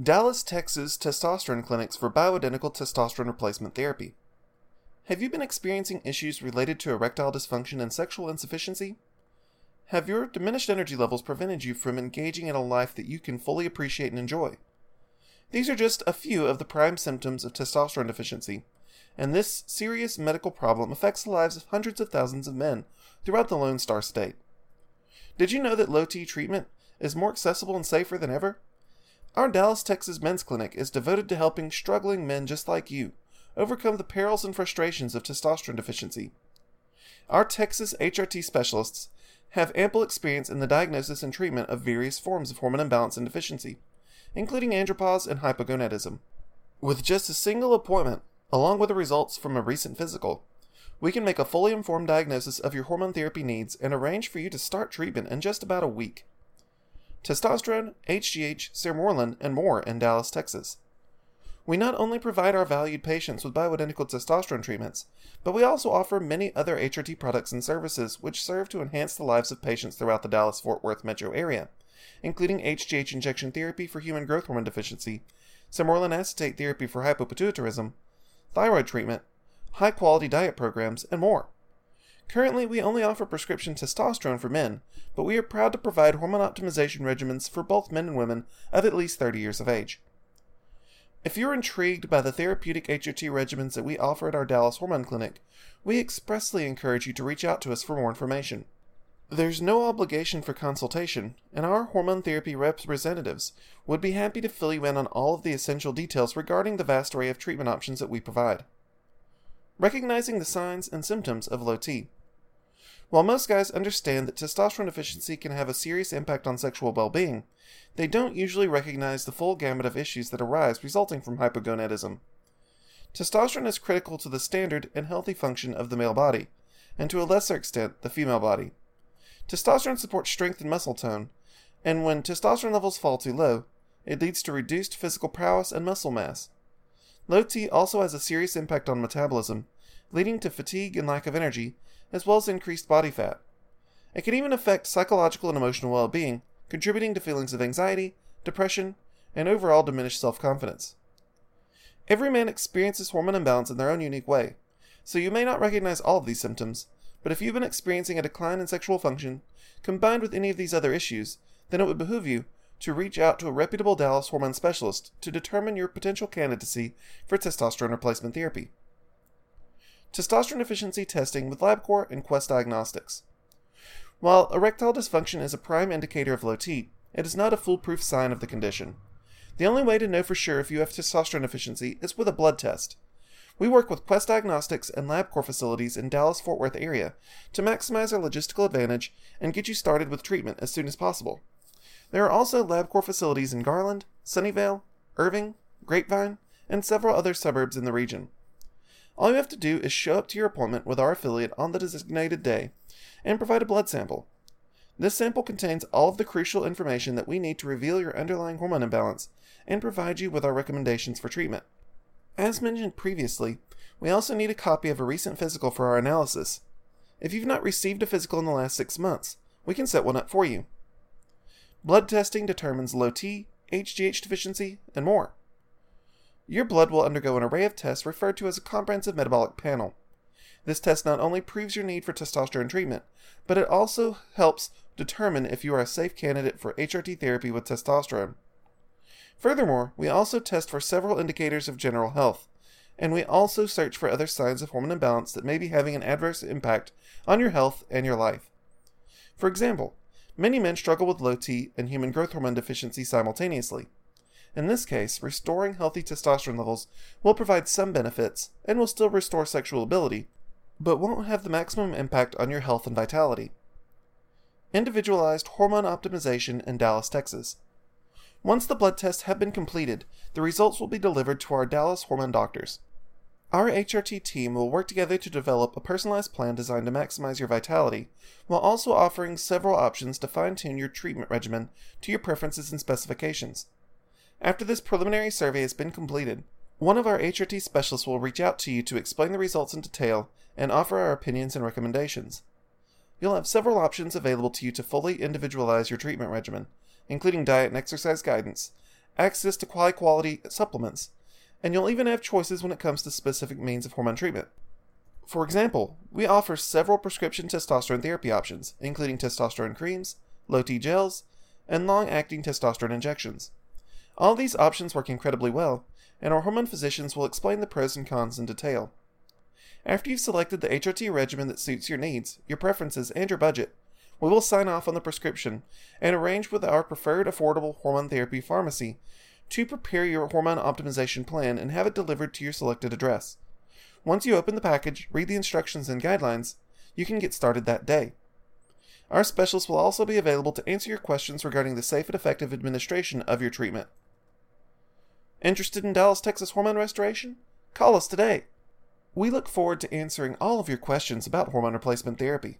Dallas, Texas testosterone clinics for bioidentical testosterone replacement therapy. Have you been experiencing issues related to erectile dysfunction and sexual insufficiency? Have your diminished energy levels prevented you from engaging in a life that you can fully appreciate and enjoy? These are just a few of the prime symptoms of testosterone deficiency, and this serious medical problem affects the lives of hundreds of thousands of men throughout the Lone Star State. Did you know that low T treatment is more accessible and safer than ever? Our Dallas, Texas men's clinic is devoted to helping struggling men just like you overcome the perils and frustrations of testosterone deficiency. Our Texas HRT specialists have ample experience in the diagnosis and treatment of various forms of hormone imbalance and deficiency, including andropause and hypogonadism. With just a single appointment, along with the results from a recent physical, we can make a fully informed diagnosis of your hormone therapy needs and arrange for you to start treatment in just about a week testosterone, HGH, sermorelin, and more in Dallas, Texas. We not only provide our valued patients with bioidentical testosterone treatments, but we also offer many other HRT products and services which serve to enhance the lives of patients throughout the Dallas Fort Worth metro area, including HGH injection therapy for human growth hormone deficiency, sermorelin acetate therapy for hypopituitarism, thyroid treatment, high quality diet programs, and more. Currently, we only offer prescription testosterone for men, but we are proud to provide hormone optimization regimens for both men and women of at least 30 years of age. If you're intrigued by the therapeutic HRT regimens that we offer at our Dallas Hormone Clinic, we expressly encourage you to reach out to us for more information. There's no obligation for consultation, and our hormone therapy representatives would be happy to fill you in on all of the essential details regarding the vast array of treatment options that we provide. Recognizing the signs and symptoms of low T. While most guys understand that testosterone deficiency can have a serious impact on sexual well being, they don't usually recognize the full gamut of issues that arise resulting from hypogonadism. Testosterone is critical to the standard and healthy function of the male body, and to a lesser extent, the female body. Testosterone supports strength and muscle tone, and when testosterone levels fall too low, it leads to reduced physical prowess and muscle mass. Low T also has a serious impact on metabolism, leading to fatigue and lack of energy, as well as increased body fat. It can even affect psychological and emotional well being, contributing to feelings of anxiety, depression, and overall diminished self confidence. Every man experiences hormone imbalance in their own unique way, so you may not recognize all of these symptoms, but if you've been experiencing a decline in sexual function, combined with any of these other issues, then it would behoove you to reach out to a reputable Dallas hormone specialist to determine your potential candidacy for testosterone replacement therapy testosterone efficiency testing with LabCorp and Quest Diagnostics. While erectile dysfunction is a prime indicator of low T, it is not a foolproof sign of the condition. The only way to know for sure if you have testosterone deficiency is with a blood test. We work with Quest Diagnostics and LabCorp facilities in Dallas Fort Worth area to maximize our logistical advantage and get you started with treatment as soon as possible. There are also LabCorp facilities in Garland, Sunnyvale, Irving, Grapevine, and several other suburbs in the region. All you have to do is show up to your appointment with our affiliate on the designated day and provide a blood sample. This sample contains all of the crucial information that we need to reveal your underlying hormone imbalance and provide you with our recommendations for treatment. As mentioned previously, we also need a copy of a recent physical for our analysis. If you've not received a physical in the last six months, we can set one up for you. Blood testing determines low T, HGH deficiency, and more. Your blood will undergo an array of tests referred to as a comprehensive metabolic panel. This test not only proves your need for testosterone treatment, but it also helps determine if you are a safe candidate for HRT therapy with testosterone. Furthermore, we also test for several indicators of general health, and we also search for other signs of hormone imbalance that may be having an adverse impact on your health and your life. For example, many men struggle with low T and human growth hormone deficiency simultaneously. In this case, restoring healthy testosterone levels will provide some benefits and will still restore sexual ability, but won't have the maximum impact on your health and vitality. Individualized hormone optimization in Dallas, Texas. Once the blood tests have been completed, the results will be delivered to our Dallas hormone doctors. Our HRT team will work together to develop a personalized plan designed to maximize your vitality, while also offering several options to fine tune your treatment regimen to your preferences and specifications. After this preliminary survey has been completed, one of our HRT specialists will reach out to you to explain the results in detail and offer our opinions and recommendations. You'll have several options available to you to fully individualize your treatment regimen, including diet and exercise guidance, access to high quality supplements, and you'll even have choices when it comes to specific means of hormone treatment. For example, we offer several prescription testosterone therapy options, including testosterone creams, low T gels, and long acting testosterone injections. All these options work incredibly well, and our hormone physicians will explain the pros and cons in detail. After you've selected the HRT regimen that suits your needs, your preferences, and your budget, we will sign off on the prescription and arrange with our preferred affordable hormone therapy pharmacy to prepare your hormone optimization plan and have it delivered to your selected address. Once you open the package, read the instructions and guidelines, you can get started that day. Our specialists will also be available to answer your questions regarding the safe and effective administration of your treatment. Interested in Dallas, Texas hormone restoration? Call us today. We look forward to answering all of your questions about hormone replacement therapy.